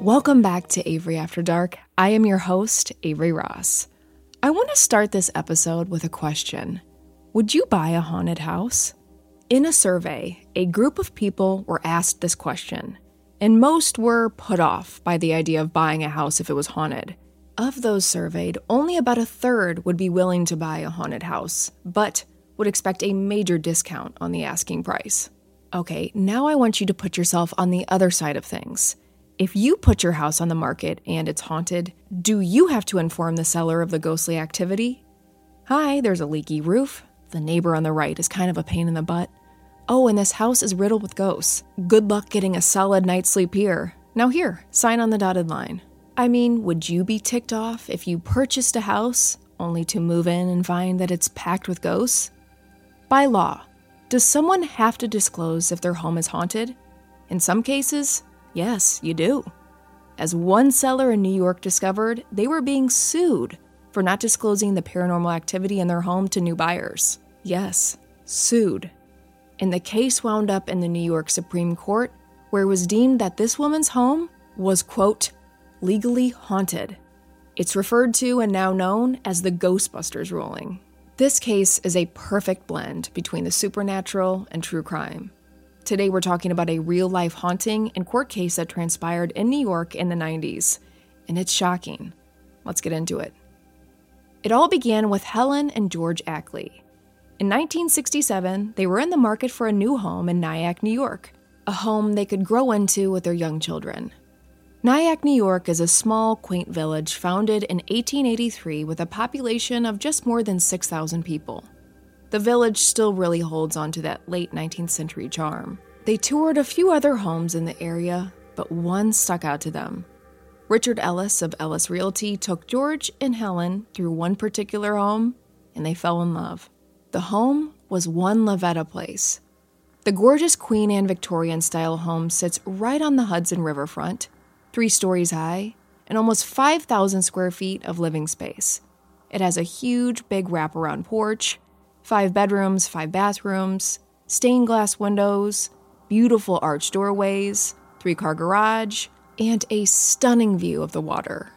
Welcome back to Avery After Dark. I am your host, Avery Ross. I want to start this episode with a question Would you buy a haunted house? In a survey, a group of people were asked this question, and most were put off by the idea of buying a house if it was haunted. Of those surveyed, only about a third would be willing to buy a haunted house, but would expect a major discount on the asking price. Okay, now I want you to put yourself on the other side of things. If you put your house on the market and it's haunted, do you have to inform the seller of the ghostly activity? Hi, there's a leaky roof. The neighbor on the right is kind of a pain in the butt. Oh, and this house is riddled with ghosts. Good luck getting a solid night's sleep here. Now, here, sign on the dotted line. I mean, would you be ticked off if you purchased a house only to move in and find that it's packed with ghosts? By law, does someone have to disclose if their home is haunted? In some cases, Yes, you do. As one seller in New York discovered, they were being sued for not disclosing the paranormal activity in their home to new buyers. Yes, sued. And the case wound up in the New York Supreme Court, where it was deemed that this woman's home was, quote, legally haunted. It's referred to and now known as the Ghostbusters ruling. This case is a perfect blend between the supernatural and true crime. Today, we're talking about a real life haunting and court case that transpired in New York in the 90s, and it's shocking. Let's get into it. It all began with Helen and George Ackley. In 1967, they were in the market for a new home in Nyack, New York, a home they could grow into with their young children. Nyack, New York is a small, quaint village founded in 1883 with a population of just more than 6,000 people. The village still really holds on to that late 19th century charm. They toured a few other homes in the area, but one stuck out to them. Richard Ellis of Ellis Realty took George and Helen through one particular home, and they fell in love. The home was One LaVeta Place. The gorgeous Queen Anne Victorian style home sits right on the Hudson riverfront, three stories high, and almost 5,000 square feet of living space. It has a huge, big wraparound porch Five bedrooms, five bathrooms, stained glass windows, beautiful arched doorways, three car garage, and a stunning view of the water.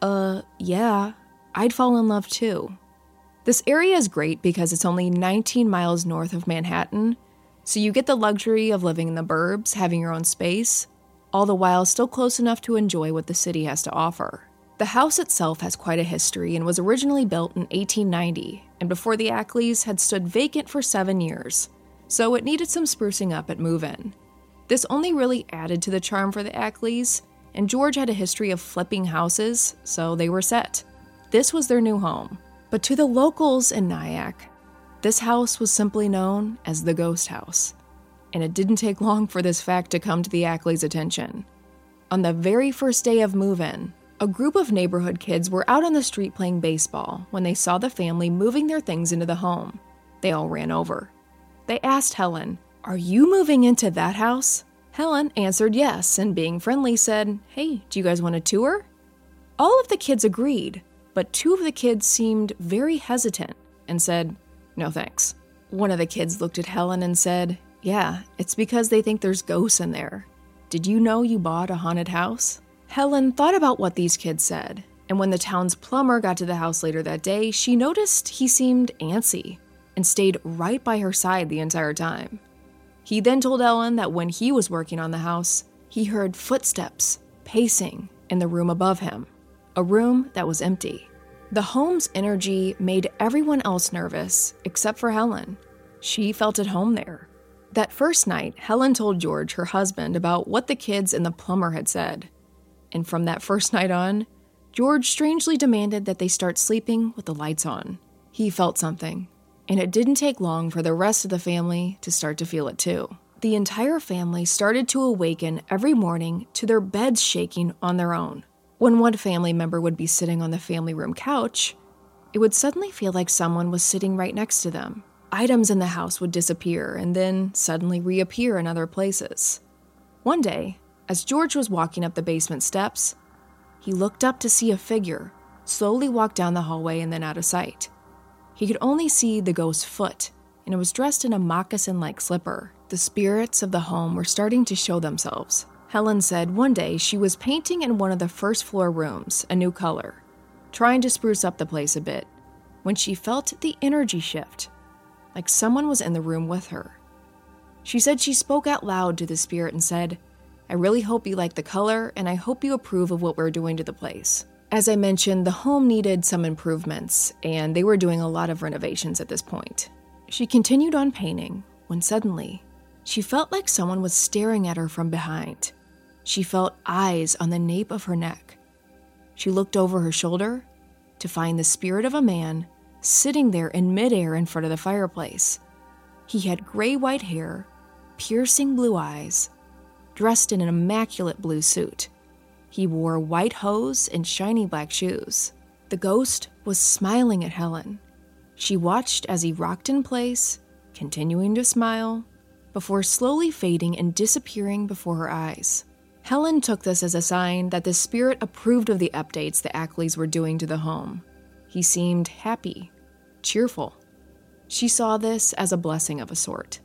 Uh, yeah, I'd fall in love too. This area is great because it's only 19 miles north of Manhattan, so you get the luxury of living in the burbs, having your own space, all the while still close enough to enjoy what the city has to offer. The house itself has quite a history and was originally built in 1890, and before the Ackleys had stood vacant for seven years, so it needed some sprucing up at move in. This only really added to the charm for the Ackleys, and George had a history of flipping houses, so they were set. This was their new home. But to the locals in Nyack, this house was simply known as the Ghost House. And it didn't take long for this fact to come to the Ackleys' attention. On the very first day of move in, a group of neighborhood kids were out on the street playing baseball when they saw the family moving their things into the home. They all ran over. They asked Helen, Are you moving into that house? Helen answered yes, and being friendly said, Hey, do you guys want a tour? All of the kids agreed, but two of the kids seemed very hesitant and said, No thanks. One of the kids looked at Helen and said, Yeah, it's because they think there's ghosts in there. Did you know you bought a haunted house? Helen thought about what these kids said, and when the town's plumber got to the house later that day, she noticed he seemed antsy and stayed right by her side the entire time. He then told Helen that when he was working on the house, he heard footsteps pacing in the room above him, a room that was empty. The home's energy made everyone else nervous except for Helen. She felt at home there. That first night, Helen told George, her husband, about what the kids and the plumber had said and from that first night on, George strangely demanded that they start sleeping with the lights on. He felt something, and it didn't take long for the rest of the family to start to feel it too. The entire family started to awaken every morning to their beds shaking on their own. When one family member would be sitting on the family room couch, it would suddenly feel like someone was sitting right next to them. Items in the house would disappear and then suddenly reappear in other places. One day, as George was walking up the basement steps, he looked up to see a figure slowly walk down the hallway and then out of sight. He could only see the ghost's foot, and it was dressed in a moccasin like slipper. The spirits of the home were starting to show themselves. Helen said one day she was painting in one of the first floor rooms a new color, trying to spruce up the place a bit, when she felt the energy shift, like someone was in the room with her. She said she spoke out loud to the spirit and said, I really hope you like the color, and I hope you approve of what we're doing to the place. As I mentioned, the home needed some improvements, and they were doing a lot of renovations at this point. She continued on painting when suddenly she felt like someone was staring at her from behind. She felt eyes on the nape of her neck. She looked over her shoulder to find the spirit of a man sitting there in midair in front of the fireplace. He had gray white hair, piercing blue eyes, dressed in an immaculate blue suit. He wore white hose and shiny black shoes. The ghost was smiling at Helen. She watched as he rocked in place, continuing to smile, before slowly fading and disappearing before her eyes. Helen took this as a sign that the spirit approved of the updates the Ackleys were doing to the home. He seemed happy, cheerful. She saw this as a blessing of a sort.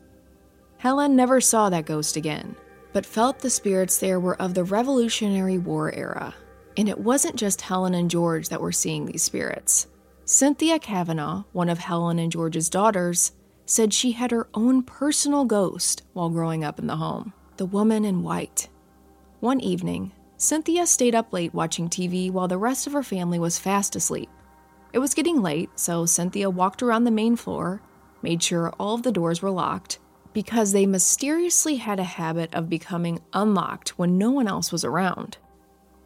Helen never saw that ghost again, but felt the spirits there were of the Revolutionary War era. And it wasn't just Helen and George that were seeing these spirits. Cynthia Kavanaugh, one of Helen and George's daughters, said she had her own personal ghost while growing up in the home the woman in white. One evening, Cynthia stayed up late watching TV while the rest of her family was fast asleep. It was getting late, so Cynthia walked around the main floor, made sure all of the doors were locked, because they mysteriously had a habit of becoming unlocked when no one else was around.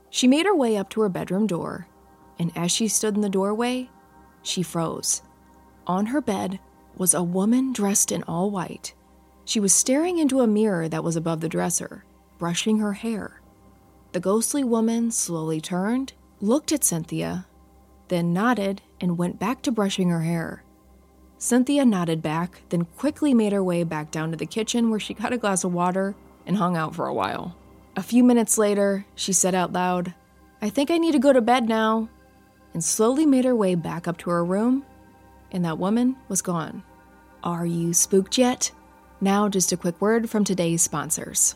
She made her way up to her bedroom door, and as she stood in the doorway, she froze. On her bed was a woman dressed in all white. She was staring into a mirror that was above the dresser, brushing her hair. The ghostly woman slowly turned, looked at Cynthia, then nodded and went back to brushing her hair. Cynthia nodded back, then quickly made her way back down to the kitchen where she got a glass of water and hung out for a while. A few minutes later, she said out loud, I think I need to go to bed now, and slowly made her way back up to her room and that woman was gone. Are you spooked yet? Now, just a quick word from today's sponsors.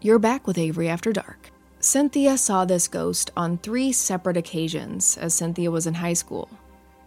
You're back with Avery After Dark. Cynthia saw this ghost on three separate occasions as Cynthia was in high school,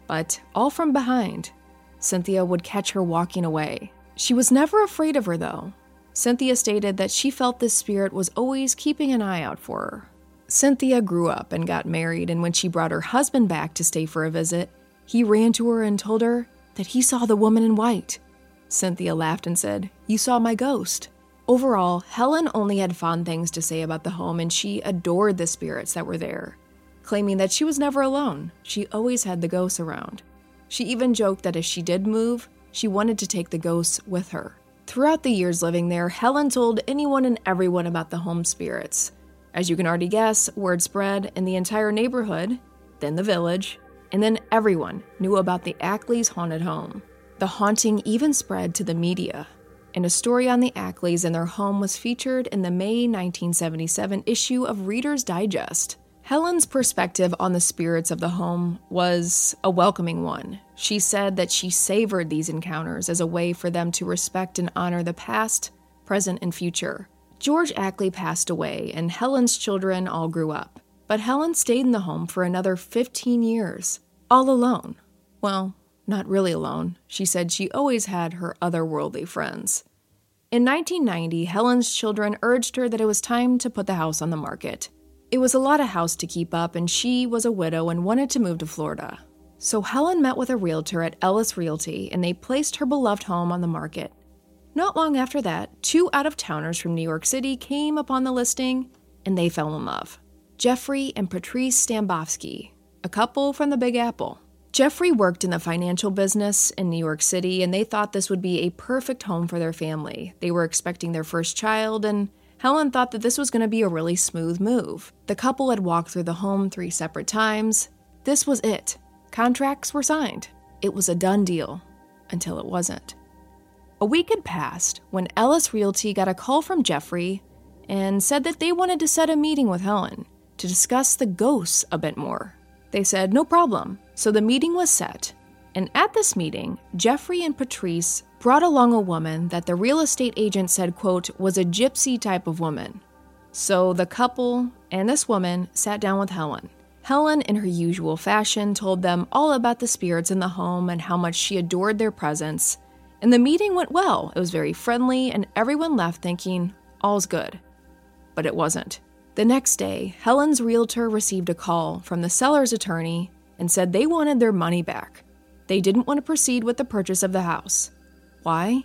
but all from behind. Cynthia would catch her walking away. She was never afraid of her, though. Cynthia stated that she felt this spirit was always keeping an eye out for her. Cynthia grew up and got married, and when she brought her husband back to stay for a visit, he ran to her and told her that he saw the woman in white. Cynthia laughed and said, You saw my ghost. Overall, Helen only had fond things to say about the home and she adored the spirits that were there, claiming that she was never alone. She always had the ghosts around. She even joked that if she did move, she wanted to take the ghosts with her. Throughout the years living there, Helen told anyone and everyone about the home spirits. As you can already guess, word spread in the entire neighborhood, then the village, and then everyone knew about the Ackleys' haunted home. The haunting even spread to the media, and a story on the Ackleys and their home was featured in the May 1977 issue of Reader's Digest. Helen's perspective on the spirits of the home was a welcoming one. She said that she savored these encounters as a way for them to respect and honor the past, present, and future. George Ackley passed away, and Helen's children all grew up. But Helen stayed in the home for another 15 years, all alone. Well, not really alone. She said she always had her otherworldly friends. In 1990, Helen's children urged her that it was time to put the house on the market. It was a lot of house to keep up, and she was a widow and wanted to move to Florida. So Helen met with a realtor at Ellis Realty and they placed her beloved home on the market. Not long after that, two out of towners from New York City came upon the listing and they fell in love. Jeffrey and Patrice Stambovsky, a couple from the Big Apple. Jeffrey worked in the financial business in New York City, and they thought this would be a perfect home for their family. They were expecting their first child, and Helen thought that this was going to be a really smooth move. The couple had walked through the home three separate times. This was it. Contracts were signed. It was a done deal until it wasn't. A week had passed when Ellis Realty got a call from Jeffrey and said that they wanted to set a meeting with Helen to discuss the ghosts a bit more. They said, no problem. So the meeting was set, and at this meeting, Jeffrey and Patrice brought along a woman that the real estate agent said, quote, was a gypsy type of woman. So the couple and this woman sat down with Helen. Helen, in her usual fashion, told them all about the spirits in the home and how much she adored their presence. And the meeting went well. It was very friendly, and everyone left thinking, all's good. But it wasn't. The next day, Helen's realtor received a call from the seller's attorney and said they wanted their money back. They didn't want to proceed with the purchase of the house. Why?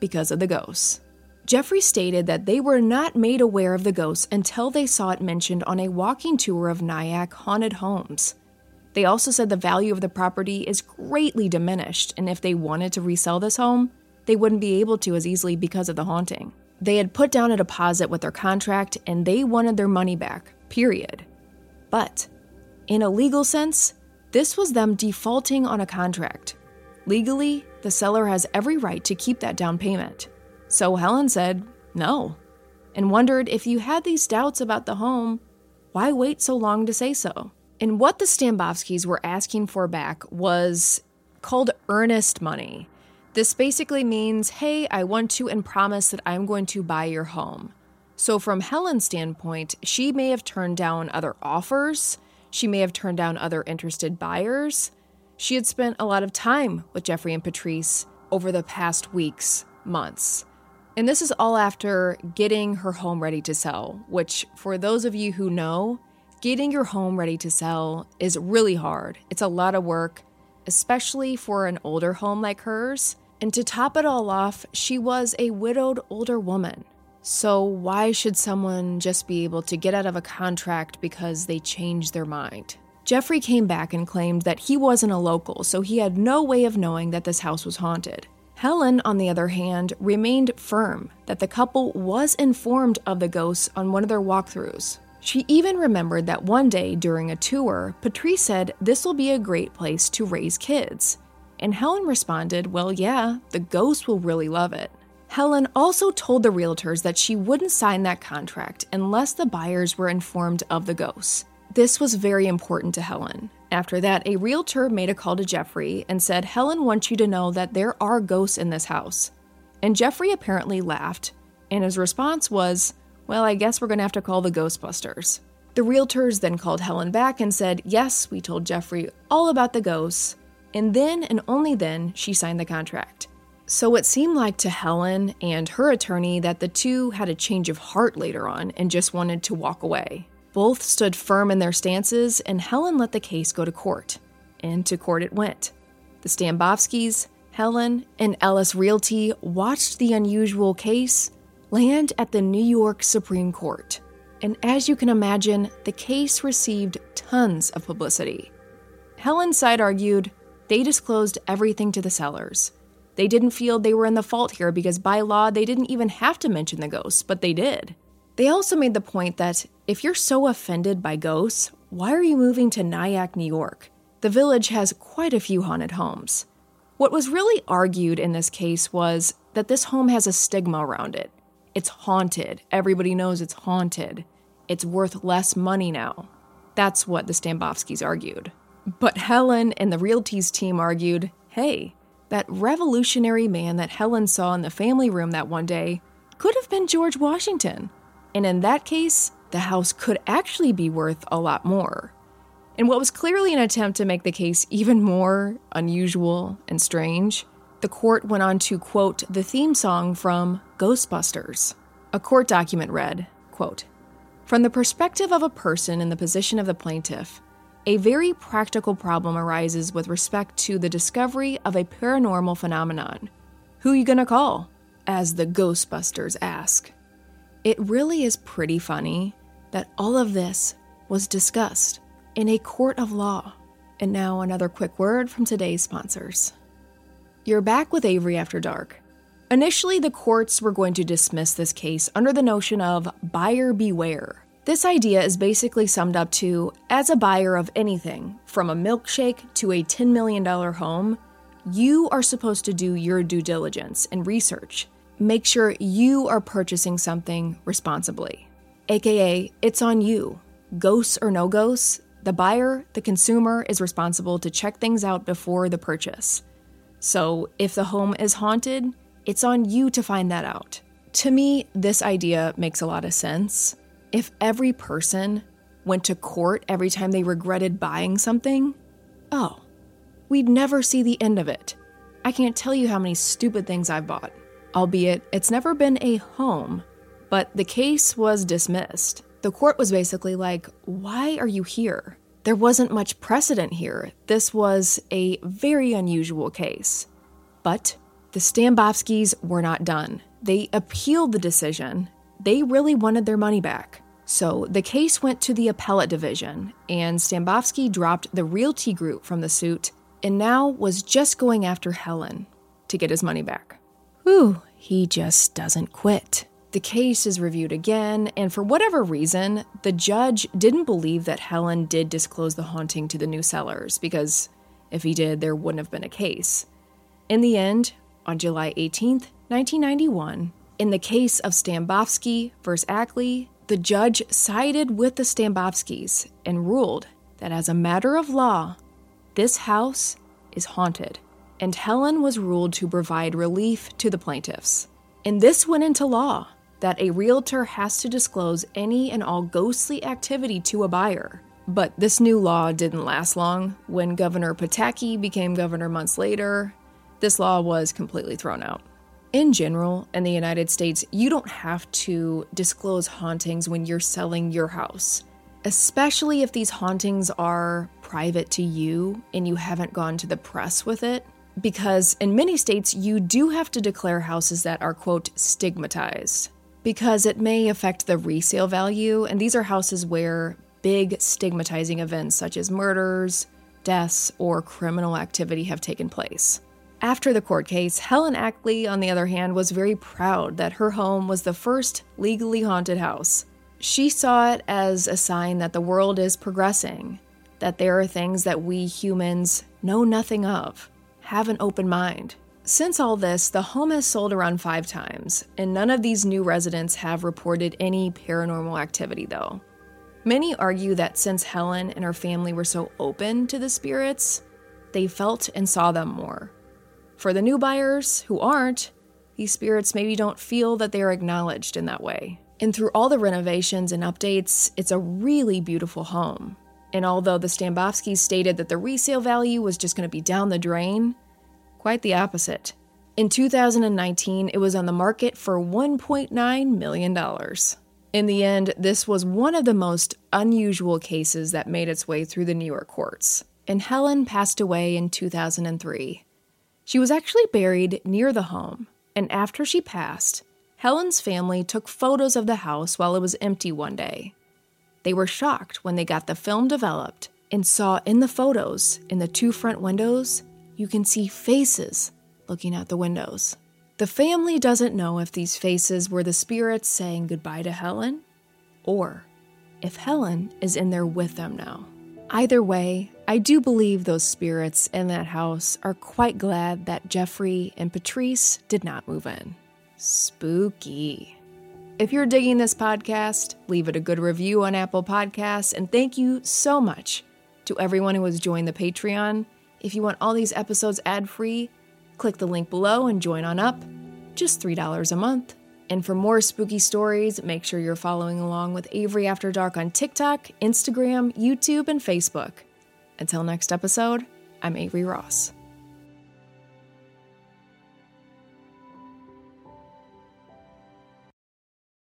Because of the ghosts. Jeffrey stated that they were not made aware of the ghosts until they saw it mentioned on a walking tour of Nyack haunted homes. They also said the value of the property is greatly diminished, and if they wanted to resell this home, they wouldn't be able to as easily because of the haunting. They had put down a deposit with their contract and they wanted their money back, period. But, in a legal sense, this was them defaulting on a contract. Legally, the seller has every right to keep that down payment. So Helen said no, and wondered if you had these doubts about the home, why wait so long to say so? And what the Stambovskys were asking for back was called earnest money. This basically means, hey, I want to and promise that I'm going to buy your home. So, from Helen's standpoint, she may have turned down other offers, she may have turned down other interested buyers. She had spent a lot of time with Jeffrey and Patrice over the past weeks, months. And this is all after getting her home ready to sell, which, for those of you who know, getting your home ready to sell is really hard. It's a lot of work, especially for an older home like hers. And to top it all off, she was a widowed older woman. So, why should someone just be able to get out of a contract because they changed their mind? Jeffrey came back and claimed that he wasn't a local, so he had no way of knowing that this house was haunted. Helen, on the other hand, remained firm that the couple was informed of the ghosts on one of their walkthroughs. She even remembered that one day during a tour, Patrice said this will be a great place to raise kids. And Helen responded, Well, yeah, the ghost will really love it. Helen also told the realtors that she wouldn't sign that contract unless the buyers were informed of the ghosts. This was very important to Helen. After that, a realtor made a call to Jeffrey and said, Helen wants you to know that there are ghosts in this house. And Jeffrey apparently laughed, and his response was, Well, I guess we're going to have to call the Ghostbusters. The realtors then called Helen back and said, Yes, we told Jeffrey all about the ghosts, and then and only then she signed the contract. So it seemed like to Helen and her attorney that the two had a change of heart later on and just wanted to walk away. Both stood firm in their stances, and Helen let the case go to court. And to court it went. The Stambovskys, Helen, and Ellis Realty watched the unusual case land at the New York Supreme Court. And as you can imagine, the case received tons of publicity. Helen's side argued they disclosed everything to the sellers. They didn't feel they were in the fault here because by law they didn't even have to mention the ghosts, but they did. They also made the point that if you're so offended by ghosts, why are you moving to Nyack, New York? The village has quite a few haunted homes. What was really argued in this case was that this home has a stigma around it. It's haunted. Everybody knows it's haunted. It's worth less money now. That's what the Stambovskys argued. But Helen and the Realty's team argued hey, that revolutionary man that Helen saw in the family room that one day could have been George Washington. And in that case, the house could actually be worth a lot more. In what was clearly an attempt to make the case even more unusual and strange, the court went on to quote the theme song from Ghostbusters. A court document read, quote, From the perspective of a person in the position of the plaintiff, a very practical problem arises with respect to the discovery of a paranormal phenomenon. Who you gonna call? As the Ghostbusters ask. It really is pretty funny that all of this was discussed in a court of law. And now, another quick word from today's sponsors. You're back with Avery After Dark. Initially, the courts were going to dismiss this case under the notion of buyer beware. This idea is basically summed up to as a buyer of anything, from a milkshake to a $10 million home, you are supposed to do your due diligence and research. Make sure you are purchasing something responsibly. AKA, it's on you. Ghosts or no ghosts, the buyer, the consumer, is responsible to check things out before the purchase. So if the home is haunted, it's on you to find that out. To me, this idea makes a lot of sense. If every person went to court every time they regretted buying something, oh, we'd never see the end of it. I can't tell you how many stupid things I've bought, albeit it's never been a home, but the case was dismissed. The court was basically like, Why are you here? There wasn't much precedent here. This was a very unusual case. But the Stambovskys were not done. They appealed the decision. They really wanted their money back. So the case went to the appellate division, and Stambovsky dropped the Realty Group from the suit and now was just going after Helen to get his money back. Whew, he just doesn't quit. The case is reviewed again, and for whatever reason, the judge didn't believe that Helen did disclose the haunting to the new sellers, because if he did, there wouldn't have been a case. In the end, on July 18th, 1991, in the case of Stambovsky vs. Ackley, the judge sided with the Stambovskys and ruled that as a matter of law, this house is haunted, and Helen was ruled to provide relief to the plaintiffs. And this went into law that a realtor has to disclose any and all ghostly activity to a buyer. But this new law didn't last long. When Governor Pataki became governor months later, this law was completely thrown out. In general, in the United States, you don't have to disclose hauntings when you're selling your house, especially if these hauntings are private to you and you haven't gone to the press with it. Because in many states, you do have to declare houses that are, quote, stigmatized because it may affect the resale value, and these are houses where big stigmatizing events such as murders, deaths, or criminal activity have taken place. After the court case, Helen Ackley, on the other hand, was very proud that her home was the first legally haunted house. She saw it as a sign that the world is progressing, that there are things that we humans know nothing of, have an open mind, since all this, the home has sold around five times, and none of these new residents have reported any paranormal activity, though. Many argue that since Helen and her family were so open to the spirits, they felt and saw them more. For the new buyers who aren't, these spirits maybe don't feel that they are acknowledged in that way. And through all the renovations and updates, it's a really beautiful home. And although the Stambovskys stated that the resale value was just going to be down the drain, Quite the opposite. In 2019, it was on the market for $1.9 million. In the end, this was one of the most unusual cases that made its way through the New York courts, and Helen passed away in 2003. She was actually buried near the home, and after she passed, Helen's family took photos of the house while it was empty one day. They were shocked when they got the film developed and saw in the photos, in the two front windows, you can see faces looking out the windows. The family doesn't know if these faces were the spirits saying goodbye to Helen or if Helen is in there with them now. Either way, I do believe those spirits in that house are quite glad that Jeffrey and Patrice did not move in. Spooky. If you're digging this podcast, leave it a good review on Apple Podcasts, and thank you so much to everyone who has joined the Patreon. If you want all these episodes ad free, click the link below and join on up. Just $3 a month. And for more spooky stories, make sure you're following along with Avery After Dark on TikTok, Instagram, YouTube, and Facebook. Until next episode, I'm Avery Ross.